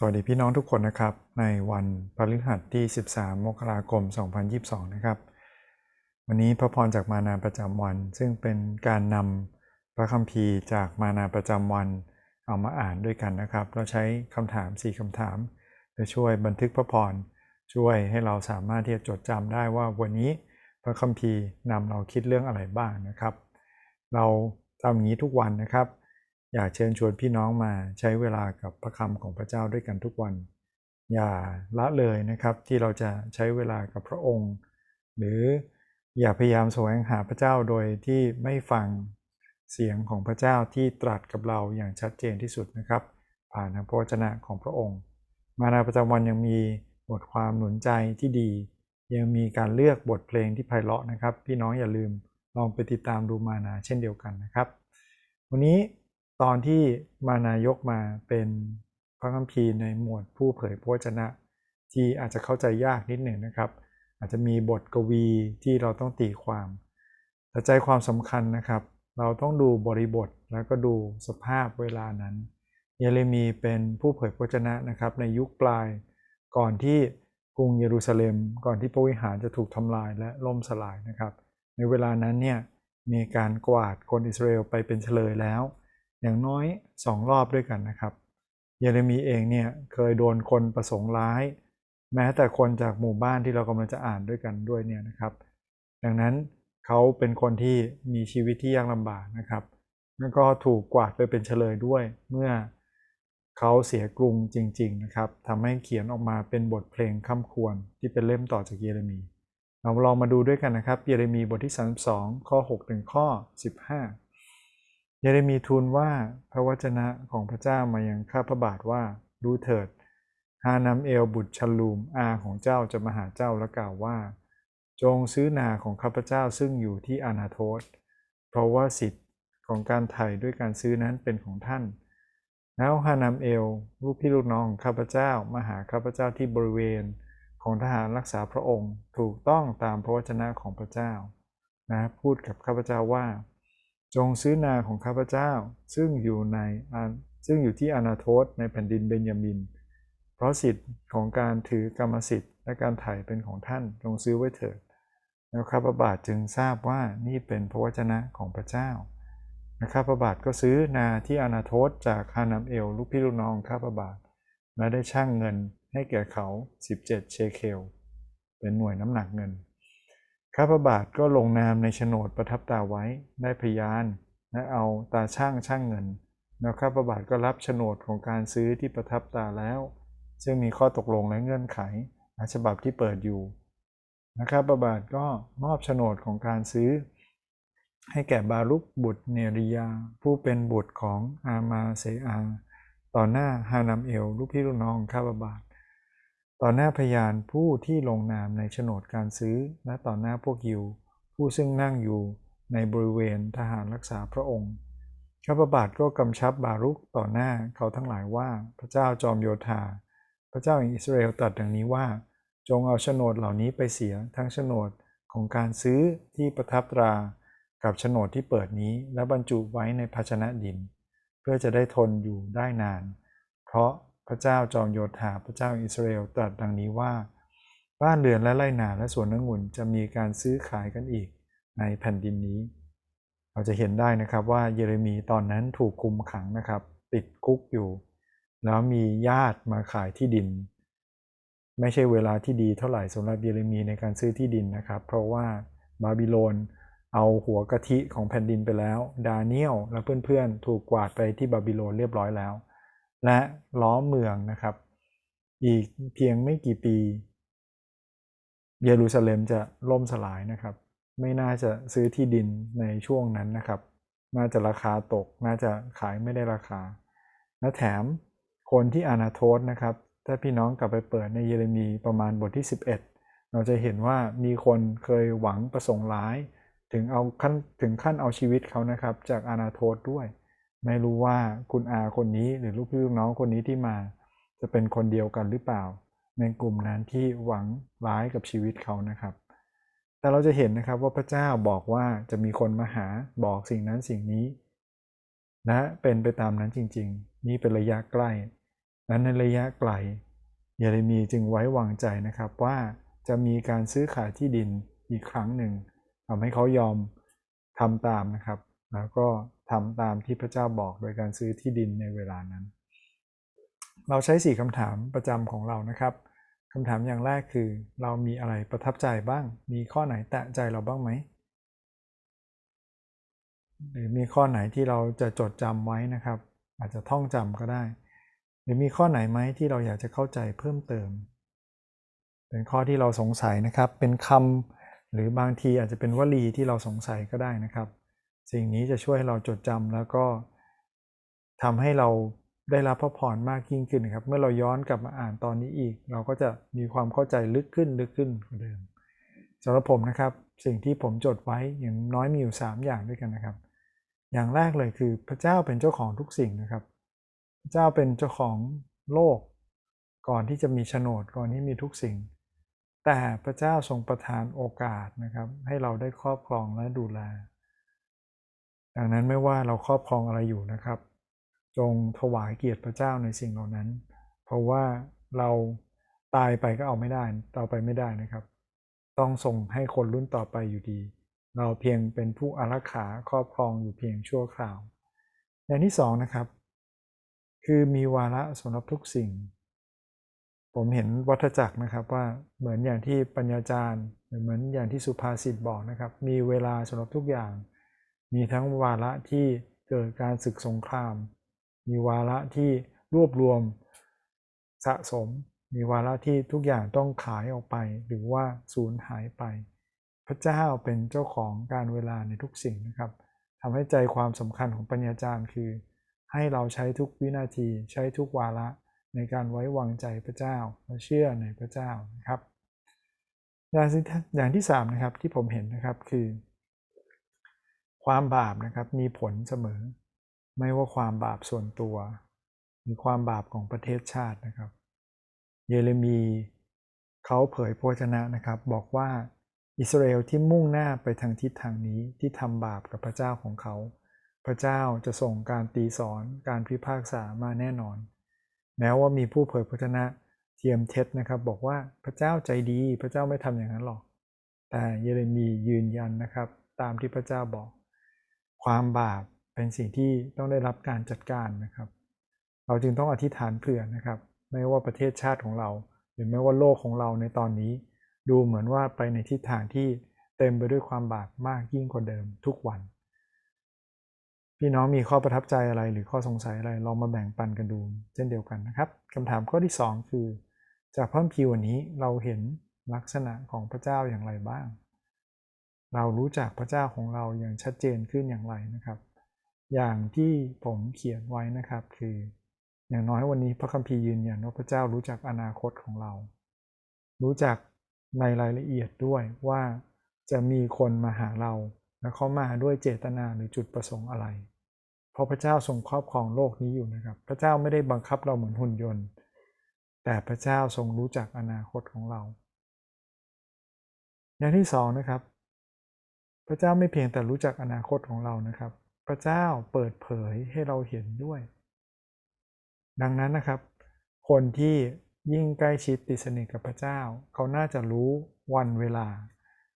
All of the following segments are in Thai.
สวัสดีพี่น้องทุกคนนะครับ ในวันพฤหัสที่ 13 มกราคม 2022 นะครับ วันนี้พระพรจากมานาประจำวัน ซึ่งเป็นการนำพระคัมภีร์จากมานาประจำวันเอามาอ่านด้วยกันนะครับ เราใช้คำถาม 4 คำถามจะช่วยบันทึกพระพรช่วยให้เราสามารถที่จะจดจำได้ว่าวันนี้พระคัมภีร์นำเราคิดเรื่องอะไรบ้างนะครับ เราทำอย่างนี้ทุกวันนะครับ อยากเชิญชวนพี่น้องมาใช้เวลากับพระคำของพระเจ้าด้วยกันทุกวัน อย่าละเลยนะครับที่เราจะใช้เวลากับพระองค์ หรืออย่าพยายามแสวงหาพระเจ้าโดยที่ไม่ฟังเสียงของพระเจ้าที่ตรัสกับเราอย่างชัดเจนที่สุดนะครับ ผ่านทางพระวจนะของพระองค์ มานาประจำวันยังมีบทความหนุนใจที่ดี ยังมีการเลือกบทเพลงที่ไพเราะนะครับ พี่น้องอย่าลืมลองไปติดตามดูมานาเช่นเดียวกันนะครับ วันนี้ ตอนที่มานายกมาเป็นพระคัมภีร์ในหมวดผู้เผยพระวจนะ ที่อาจจะเข้าใจยากนิดหนึ่งนะครับ อาจจะมีบทกวีที่เราต้องตีความแต่ใจความสำคัญนะครับ เราต้องดูบริบทแล้วก็ดูสภาพเวลานั้น เยเรมีเป็นผู้เผยพระวจนะนะครับ ในยุคปลายก่อนที่กรุงเยรูซาเล็ม ก่อนที่พระวิหารจะถูกทำลายและล่มสลายนะครับ ในเวลานั้นเนี่ยมีการกวาดคนอิสราเอลไปเป็นเฉลยแล้ว อย่างน้อยสองรอบด้วยกันนะครับ เยเรมีเองเนี่ยเคยโดนคนประสงค์ร้าย แม้แต่คนจากหมู่บ้านที่เรากำลังจะอ่านด้วยกันด้วยเนี่ยนะครับ ดังนั้นเขาเป็นคนที่มีชีวิตที่ยากลำบากนะครับ แล้วก็ถูกกวาดไปเป็นเฉลยด้วย เมื่อเขาเสียกรุงจริง ๆ นะครับทำให้เขียนออกมาเป็นบทเพลงค่ำควรที่เป็นเล่มต่อจากเยเรมีเราลองมาดูด้วยกันนะครับ เยเรมีบทที่ 32 ข้อ 6 ถึงข้อ 15 เยเรมีทูลว่าพระวจนะของพระเจ้ามายังข้าพระบาทว่าดูเถิด ฮานำเอลบุตรชลูมอาของเจ้าจะมาหาเจ้าและกล่าวว่า จงซื้อนาของข้าพเจ้าซึ่งอยู่ที่อนาโทสเพราะว่าสิทธิ์ของการไถ่ด้วยการซื้อนั้นเป็นของท่าน แล้วฮานำเอลลูกพี่ลูกน้องของข้าพเจ้ามาหาข้าพเจ้าที่บริเวณของทหารรักษาพระองค์ถูกต้องตามพระวจนะของพระเจ้านะพูดกับข้าพเจ้าว่า จงซื้อนาของข้าพเจ้า ซึ่งอยู่ในซึ่งอยู่ที่อนาโทสในแผ่นดินเบนยามิน เพราะสิทธิ์ของการถือกรรมสิทธิ์และการถ่ายเป็นของท่านจงซื้อไว้เถิดแล้วข้าพบาทจึงทราบว่านี่เป็นพระวจนะของพระเจ้านะข้าพบาทก็ซื้อนาที่อนาโทสจากฮานัมเอล ลูกพี่ลูกน้องข้าพบาทและได้ช่างเงินให้แก่เขา 17 เชเคล เป็นหน่วยน้ำหนักเงิน ข้าพระบาทก็ลงนามในโฉนดประทับตาไว้ได้พยานและเอาตาช่างช่างเงิน แล้วข้าพระบาทก็รับโฉนดของการซื้อที่ประทับตาแล้ว ซึ่งมีข้อตกลงและเงื่อนไขฉบับที่เปิดอยู่นะครับพระบาทก็มอบโฉนดของการซื้อ ให้แก่บาลุกบุตรเนริยา ผู้เป็นบุตรของอามาเซอา ต่อหน้าฮานัมเอล ลูกพี่ลูกน้องข้าพระบาท ต่อหน้าพยานผู้ที่ลงนามในโฉนดการซื้อ และต่อหน้าพวกยิว ผู้ซึ่งนั่งอยู่ในบริเวณทหารรักษาพระองค์ข้าพบาทก็กำชับบารุกต่อหน้าเขาทั้งหลายว่าพระเจ้าจอมโยธา พระเจ้าแห่งอิสราเอลตรัสดังนี้ว่า จงเอาโฉนดเหล่านี้ไปเสียทั้งโฉนดของการซื้อที่ประทับตรากับโฉนดที่เปิดนี้และบรรจุไว้ในภาชนะดิน เพื่อจะได้ทนอยู่ได้นาน เพราะ พระเจ้าจอมโยธาพระเจ้าอิสราเอลตรัสดังนี้ว่า บ้านเรือนและไร่นาและสวนองุ่นจะมีการซื้อขายกันอีกในแผ่นดินนี้ เราจะเห็นได้นะครับว่าเยเรมีตอนนั้นถูกคุมขังนะครับ ติดคุกอยู่ แล้วมีญาติมาขายที่ดิน ไม่ใช่เวลาที่ดีเท่าไหร่สำหรับเยเรมีในการซื้อที่ดินนะครับ เพราะว่าบาบิโลนเอาหัวกะทิของแผ่นดินไปแล้ว ดาเนียลและเพื่อนๆ ถูกกวาดไปที่บาบิโลนเรียบร้อยแล้ว และล้อมเมืองนะครับ อีกเพียงไม่กี่ปี เยรูซาเล็มจะล่มสลายนะครับ ไม่น่าจะซื้อที่ดินในช่วงนั้นนะครับ น่าจะราคาตก น่าจะขายไม่ได้ราคา และแถมคนที่อานาโทสนะครับ ถ้าพี่น้องกลับไปเปิดในเยเรมีประมาณบทที่ 11 เราจะเห็นว่ามีคนเคยหวังประสงค์ร้าย ถึงเอาขั้นถึงขั้นเอาชีวิตเขานะครับ จากอานาโทสด้วย ไม่รู้ว่าคุณอาคนนี้หรือลูกพี่ลูกน้องคนนี้ที่มา จะเป็นคนเดียวกันหรือเปล่า ในกลุ่มนั้นที่หวังร้ายกับชีวิตเขานะครับ แต่เราจะเห็นนะครับว่าพระเจ้าบอกว่าจะมีคนมาหาบอกสิ่งนั้นสิ่งนี้ และเป็นไปตามนั้นจริง ๆ นี่เป็นระยะใกล้นั้นในระยะไกลเยเรมีจึงไว้วางใจนะครับว่าจะมีการซื้อขายที่ดินอีกครั้งหนึ่งทำให้เขายอมทำตามนะครับ แล้วก็ ทำตามที่พระเจ้าบอกโดยการซื้อที่ดินในเวลานั้น เราใช้สี่คำถามประจำของเรานะครับคำถามอย่างแรกคือ เรามีอะไรประทับใจบ้าง มีข้อไหนแตะใจเราบ้างไหมหรือมีข้อไหนที่เราจะจดจำไว้นะครับ อาจจะท่องจำก็ได้ หรือมีข้อไหนไหมที่เราอยากจะเข้าใจเพิ่มเติม เป็นข้อที่เราสงสัยนะครับ เป็นคำหรือบางทีอาจจะเป็นวลีที่เราสงสัยก็ได้นะครับ สิ่งนี้จะช่วยให้เราจดจำแล้วก็ทำให้เราได้รับพระพรมากยิ่งขึ้นครับ เมื่อเราย้อนกลับมาอ่านตอนนี้อีก เราก็จะมีความเข้าใจลึกขึ้นลึกขึ้นกว่าเดิมสำหรับผมนะครับ สิ่งที่ผมจดไว้อย่างน้อยมีอยู่ 3 อย่างด้วยกันนะครับ อย่างแรกเลยคือพระเจ้าเป็นเจ้าของทุกสิ่งนะครับ พระเจ้าเป็นเจ้าของโลก ก่อนที่จะมีโฉนดก่อนที่มีทุกสิ่ง แต่พระเจ้าทรงประทานโอกาสนะครับ ให้เราได้ครอบครองและดูแล ดังนั้นไม่ว่าเราครอบครองอะไรอยู่นะครับ จงถวายเกียรติพระเจ้าในสิ่งเหล่านั้น เพราะว่าเราตายไปก็เอาไม่ได้ต่อไปไม่ได้นะครับ ต้องส่งให้คนรุ่นต่อไปอยู่ดี เราเพียงเป็นผู้อารักขาครอบครองอยู่เพียงชั่วคราว อย่างที่สองนะครับ คือมีวาระสำหรับทุกสิ่ง ผมเห็นวัฏจักรนะครับว่าเหมือนอย่างที่ปัญญาจารย์ หรือเหมือนอย่างที่สุภาษิตบอกนะครับ มีเวลาสำหรับทุกอย่าง มีทั้งวาระที่เกิดการศึกสงคราม มีวาระที่รวบรวมสะสม มีวาระที่ทุกอย่างต้องขายออกไป หรือว่าสูญหายไป พระเจ้าเป็นเจ้าของการเวลาในทุกสิ่งนะครับทำให้ใจความสำคัญของปัญญาจารย์คือ ให้เราใช้ทุกวินาทีใช้ทุกวาระในการไว้วางใจพระเจ้าและเชื่อในพระเจ้านะครับอย่างอย่สางที่3นะครับที่ผมเห็นนะครับคือ ความบาปนะครับมีผลเสมอ ไม่ว่าความบาปส่วนตัว หรือความบาปของประเทศชาตินะครับ เยเรมีเขาเผยพระชนะนะครับ บอกว่าอิสราเอลที่มุ่งหน้าไปทางทิศทางนี้ที่ทำบาปกับพระเจ้าของเขา พระเจ้าจะส่งการตีสอนการพิพากษามาแน่นอน แม้ว่ามีผู้เผยพระชนะเทียมเท็จนะครับ บอกว่าพระเจ้าใจดี พระเจ้าไม่ทำอย่างนั้นหรอก แต่เยเรมียืนยันนะครับ ตามที่พระเจ้าบอก ความบาปเป็นสิ่งที่ต้องได้รับการจัดการนะครับ เราจึงต้องอธิษฐานเผื่อนะครับ ไม่ว่าประเทศชาติของเรา หรือไม่ว่าโลกของเราในตอนนี้ ดูเหมือนว่าไปในทิศทางที่เต็มไปด้วยความบาปมากยิ่งกว่าเดิมทุกวัน พี่น้องมีข้อประทับใจอะไรหรือข้อสงสัยอะไรลองมาแบ่งปันกันดู เช่นเดียวกันนะครับคำถามข้อที่ 2 คือ จากพระคัมภีร์วันนี้เราเห็นลักษณะของพระเจ้าอย่างไรบ้าง เรารู้จักพระเจ้าของเราอย่างชัดเจนขึ้นอย่างไรนะครับ อย่างที่ผมเขียนไว้นะครับคือ อย่างน้อยวันนี้พระคัมภีร์ยืนยันว่าพระเจ้ารู้จักอนาคตของเรา รู้จักในรายละเอียดด้วยว่าจะมีคนมาหาเราและเขามาด้วยเจตนาหรือจุดประสงค์อะไร เพราะพระเจ้าทรงครอบครองโลกนี้อยู่นะครับ พระเจ้าไม่ได้บังคับเราเหมือนหุ่นยนต์ แต่พระเจ้าทรงรู้จักอนาคตของเรา อย่างที่สองนะครับ พระเจ้าไม่เพียงแต่รู้จักอนาคตของเรานะครับ พระเจ้าเปิดเผยให้เราเห็นด้วย ดังนั้นนะครับ คนที่ยิ่งใกล้ชิดติดสนิทกับพระเจ้า เขาน่าจะรู้วันเวลา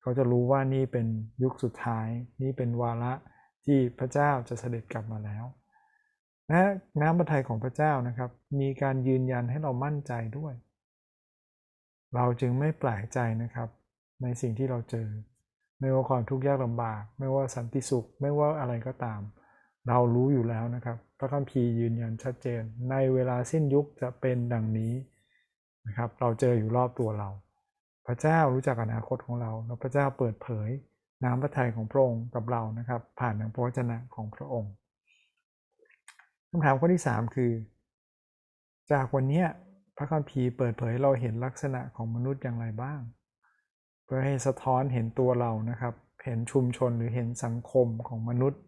เขาจะรู้ว่านี่เป็นยุคสุดท้าย นี่เป็นวาระที่พระเจ้าจะเสด็จกลับมาแล้วและน้ำพระทัยของพระเจ้านะครับ มีการยืนยันให้เรามั่นใจด้วย เราจึงไม่แปลกใจนะครับ ในสิ่งที่เราเจอ ไม่ว่าความทุกข์ยากลำบาก ไม่ว่าสันติสุข ไม่ว่าอะไรก็ตาม เรารู้อยู่แล้วนะครับ พระคัมภีร์ยืนยันชัดเจน ในเวลาสิ้นยุคจะเป็นดังนี้นะครับ เราเจออยู่รอบตัวเรา พระเจ้ารู้จักอนาคตของเราแล้วพระเจ้าเปิดเผยน้ำพระทัยของพระองค์กับเรานะครับ ผ่านทางพระวจนะของพระองค์คำถามข้อที่ 3 คือ จากวันนี้พระคัมภีร์เปิดเผยเราเห็นลักษณะของมนุษย์อย่างไรบ้าง พื่อให้สะท้อนเห็นตัวเรานะครับ เห็นชุมชนหรือเห็นสังคมของมนุษย์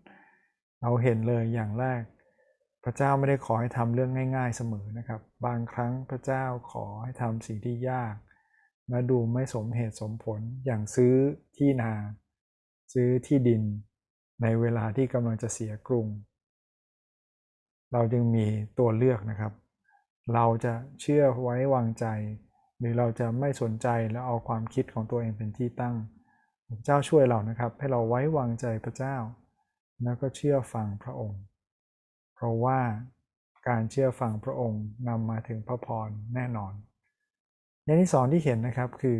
เราเห็นเลยอย่างแรก พระเจ้าไม่ได้ขอให้ทำเรื่องง่าย ๆเสมอนะครับ บางครั้งพระเจ้าขอให้ทำสิ่งที่ยากและดูไม่สมเหตุสมผลอย่างซื้อที่นา ซื้อที่ดิน ในเวลาที่กำลังจะเสียกรุง เราจึงมีตัวเลือกนะครับ เราจะเชื่อไว้วางใจ หรือเราจะไม่สนใจแล้วเอาความคิดของตัวเองเป็นที่ตั้งพระเจ้าช่วยเรานะครับ ให้เราไว้วางใจพระเจ้า แล้วก็เชื่อฟังพระองค์ เพราะว่าการเชื่อฟังพระองค์นำมาถึงพระพรแน่นอนอย่างที่สองที่เห็นนะครับคือ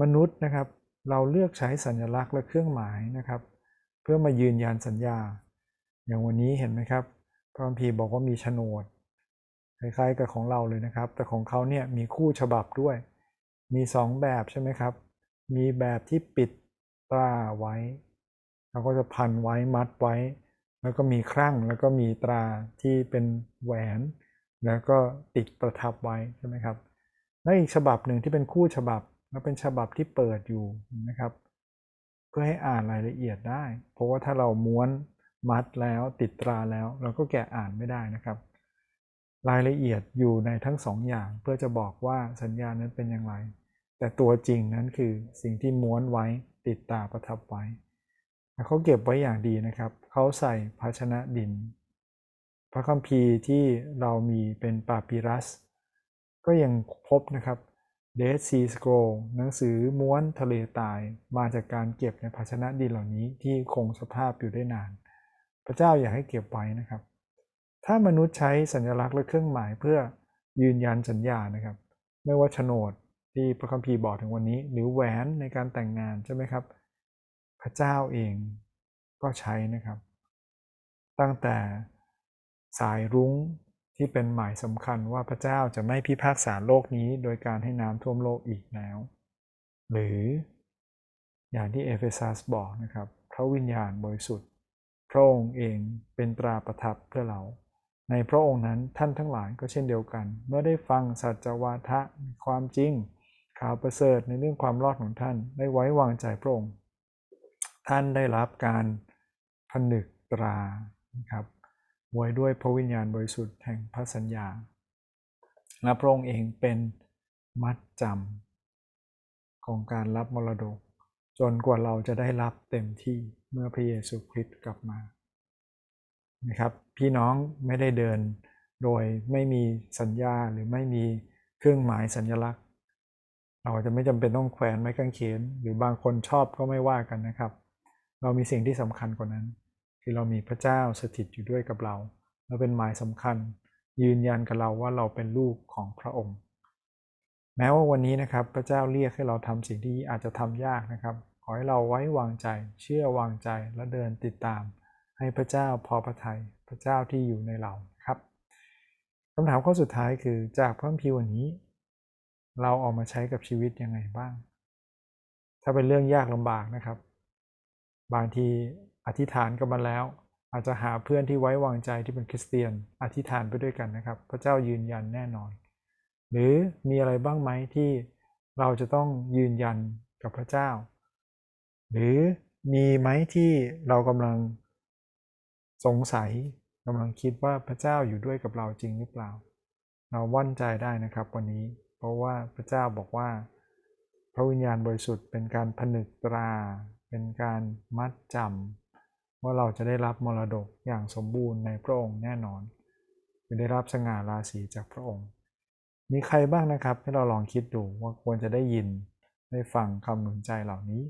มนุษย์นะครับ เราเลือกใช้สัญลักษณ์และเครื่องหมายนะครับ เพื่อมายืนยันสัญญา อย่างวันนี้เห็นไหมครับพระคัมภีร์บอกว่ามีโฉนด คล้ายๆกับของเราเลยนะครับ แต่ของเขาเนี่ยมีคู่ฉบับด้วย มีสองแบบใช่ไหมครับ มีแบบที่ปิดตราไว้เราก็จะพันไว้มัดไว้ แล้วก็มีครั่งแล้วก็มีตราที่เป็นแหวน แล้วก็ติดประทับไว้ใช่ไหมครับ และอีกฉบับหนึ่งที่เป็นคู่ฉบับแล้วเป็นฉบับที่เปิดอยู่นะครับเพื่อให้อ่านรายละเอียดได้ เพราะว่าถ้าเราม้วนมัดแล้วติดตราแล้ว เราก็แกะอ่านไม่ได้นะครับ รายละเอียดอยู่ในทั้งสองอย่างเพื่อจะบอกว่าสัญญานั้นเป็นอย่างไร แต่ตัวจริงนั้นคือสิ่งที่ม้วนไว้ติดตาประทับไว้ เขาเก็บไว้อย่างดีนะครับ เขาใส่ภาชนะดิน พระคัมภีร์ที่เรามีเป็นปาปิรัส ก็ยังพบนะครับ Dead Sea Scroll หนังสือม้วนทะเลตายมาจากการเก็บในภาชนะดินเหล่านี้ที่คงสภาพอยู่ได้นาน พระเจ้าอยากให้เก็บไว้นะครับ ถ้ามนุษย์ใช้สัญลักษณ์และเครื่องหมายเพื่อยืนยันสัญญานะครับ ไม่ว่าโฉนดที่พระคัมภีร์บอกถึงวันนี้ หรือแหวนในการแต่งงานใช่ไหมครับ พระเจ้าเองก็ใช้นะครับ ตั้งแต่สายรุ้งที่เป็นหมายสำคัญว่าพระเจ้าจะไม่พิพากษาโลกนี้ โดยการให้น้ำท่วมโลกอีกแล้ว หรืออย่างที่เอเฟซัสบอกนะครับ พระวิญญาณบริสุทธิ์ พระองค์เองเป็นตราประทับเพื่อเรา ในพระองค์นั้นท่านทั้งหลายก็เช่นเดียวกัน เมื่อได้ฟังสัจวาทะความจริง ข่าวประเสริฐในเรื่องความรอดของท่านได้ไว้วางใจพระองค์ ท่านได้รับการผนึกตรานะครับไว้ด้วยพระวิญญาณบริสุทธิ์แห่งพระสัญญา และพระองค์เองเป็นมัดจำของการรับมรดก จนกว่าเราจะได้รับเต็มที่เมื่อพระเยซูคริสต์กลับมา นะครับ พี่น้องไม่ได้เดิน โดยไม่มีสัญญาหรือไม่มีเครื่องหมายสัญลักษณ์ เราจะไม่จำเป็นต้องแขวนไม้กางเขน หรือบางคนชอบก็ไม่ว่ากันนะครับ เรามีสิ่งที่สำคัญกว่านั้น คือเรามีพระเจ้าสถิตอยู่ด้วยกับเรา และเป็นหมายสำคัญ ยืนยันกับเราว่าเราเป็นลูกของพระองค์ แม้ว่าวันนี้นะครับพระเจ้าเรียกให้เราทำสิ่งที่อาจจะทำยากนะครับขอให้เราไว้วางใจ เชื่อวางใจและเดินติดตาม ให้พระเจ้าพอพระทยัยพระเจ้าที่อยู่ในเราครับคำถามข้อสุดท้ายคือจากพระคัมภีร์วันนี้ เราเอามาใช้กับชีวิตยังไงบ้าง ถ้าเป็นเรื่องยากลำบากนะครับ บางทีอธิษฐานกันมาแล้ว อาจจะหาเพื่อนที่ไว้วางใจที่เป็นคริสเตียน อธิษฐานไปด้วยกันนะครับ พระเจ้ายืนยันแน่นอน หรือมีอะไรบ้างไหมที่เราจะต้องยืนยันกับพระเจ้า หรือมีไหมที่เรากำลัง สงสัยกำลังคิดว่าพระเจ้าอยู่ด้วยกับเราจริงหรือเปล่า เราวั่นใจได้นะครับวันนี้ เพราะว่าพระเจ้าบอกว่า พระวิญญาณบริสุทธิ์เป็นการผนึกตรา เป็นการมัดจำว่าเราจะได้รับมรดกอย่างสมบูรณ์ในพระองค์แน่นอนจะได้รับสง่าราศีจากพระองค์ มีใครบ้างนะครับให้เราลองคิดดูว่าควรจะได้ยินได้ฟังคำหนุนใจเหล่านี้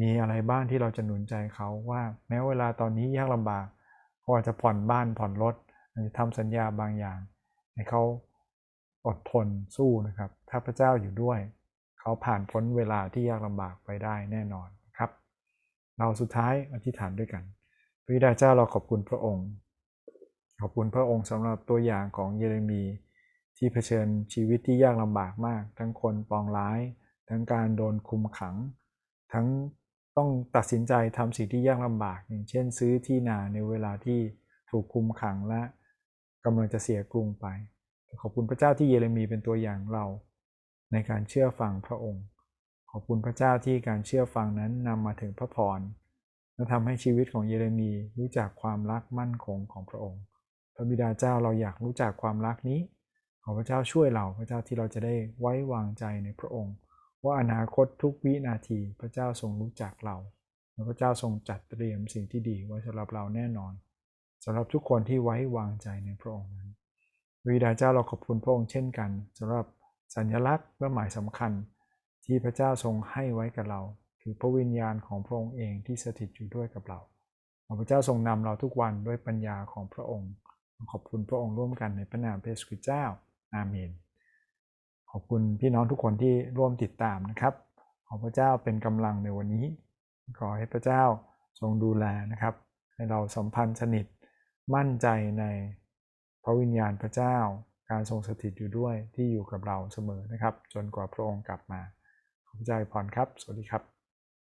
มีอะไรบ้างที่เราจะหนุนใจเขาว่า แม้เวลาตอนนี้ยากลำบาก เขาอาจจะผ่อนบ้านผ่อนรถทำสัญญาบางอย่าง ให้เขาอดทนสู้นะครับ ถ้าพระเจ้าอยู่ด้วย เขาผ่านพ้นเวลาที่ยากลำบากไปได้แน่นอนครับ เราสุดท้ายอธิษฐานด้วยกันพระบิดาเจ้าเราขอบคุณพระองค์ ขอบคุณพระองค์สำหรับตัวอย่างของเยเรมีที่เผชิญชีวิตที่ยากลำบากมาก ทั้งคนปองร้าย ทั้งการโดนคุมขัง ทั้ง ต้องตัดสินใจทำสิ่งที่ยากลำบาก อย่างเช่น ซื้อที่นาในเวลาที่ถูกคุมขังและกำลังจะเสียกรุงไป ขอบคุณพระเจ้าที่เยเรมีเป็นตัวอย่างเราในการเชื่อฟังพระองค์ ขอบคุณพระเจ้าที่การเชื่อฟังนั้นนำมาถึงพระพรและทำให้ชีวิตของเยเรมีรู้จักความรักมั่นคงของพระองค์ พระบิดาเจ้าเราอยากรู้จักความรักนี้ ขอพระเจ้าช่วยเราพระเจ้าที่เราจะได้ไว้วางใจในพระองค์ ว่าอนาคตทุกวินาทีพระเจ้าทรงรู้จักเราและพระเจ้าทรงจัดเตรียมสิ่งที่ดีไว้สำหรับเราแน่นอนสำหรับทุกคนที่ไว้วางใจในพระองค์นั้นวิดาเจ้าเราขอบคุณพระองค์เช่นกันสำหรับสัญลักษณ์และหมายสำคัญ ที่พระเจ้าทรงให้ไว้กับเรา คือพระวิญญาณของพระองค์เองที่สถิตอยู่ด้วยกับเราพระเจ้าทรงนำเราทุกวันด้วยปัญญาของพระองค์ ขอบคุณพระองค์ร่วมกันในพระนามพระเยซูคริสต์เจ้า อาเมน ขอบคุณพี่น้องทุกคนที่ร่วมติดตามนะครับ ขอพระเจ้าเป็นกำลังในวันนี้ ขอให้พระเจ้าทรงดูแลนะครับ ให้เราสัมพันธ์สนิทมั่นใจในพระวิญญาณพระเจ้า การทรงสถิตอยู่ด้วยที่อยู่กับเราเสมอนะครับ จนกว่าพระองค์กลับมาขอบใจพรครับ สวัสดีครับ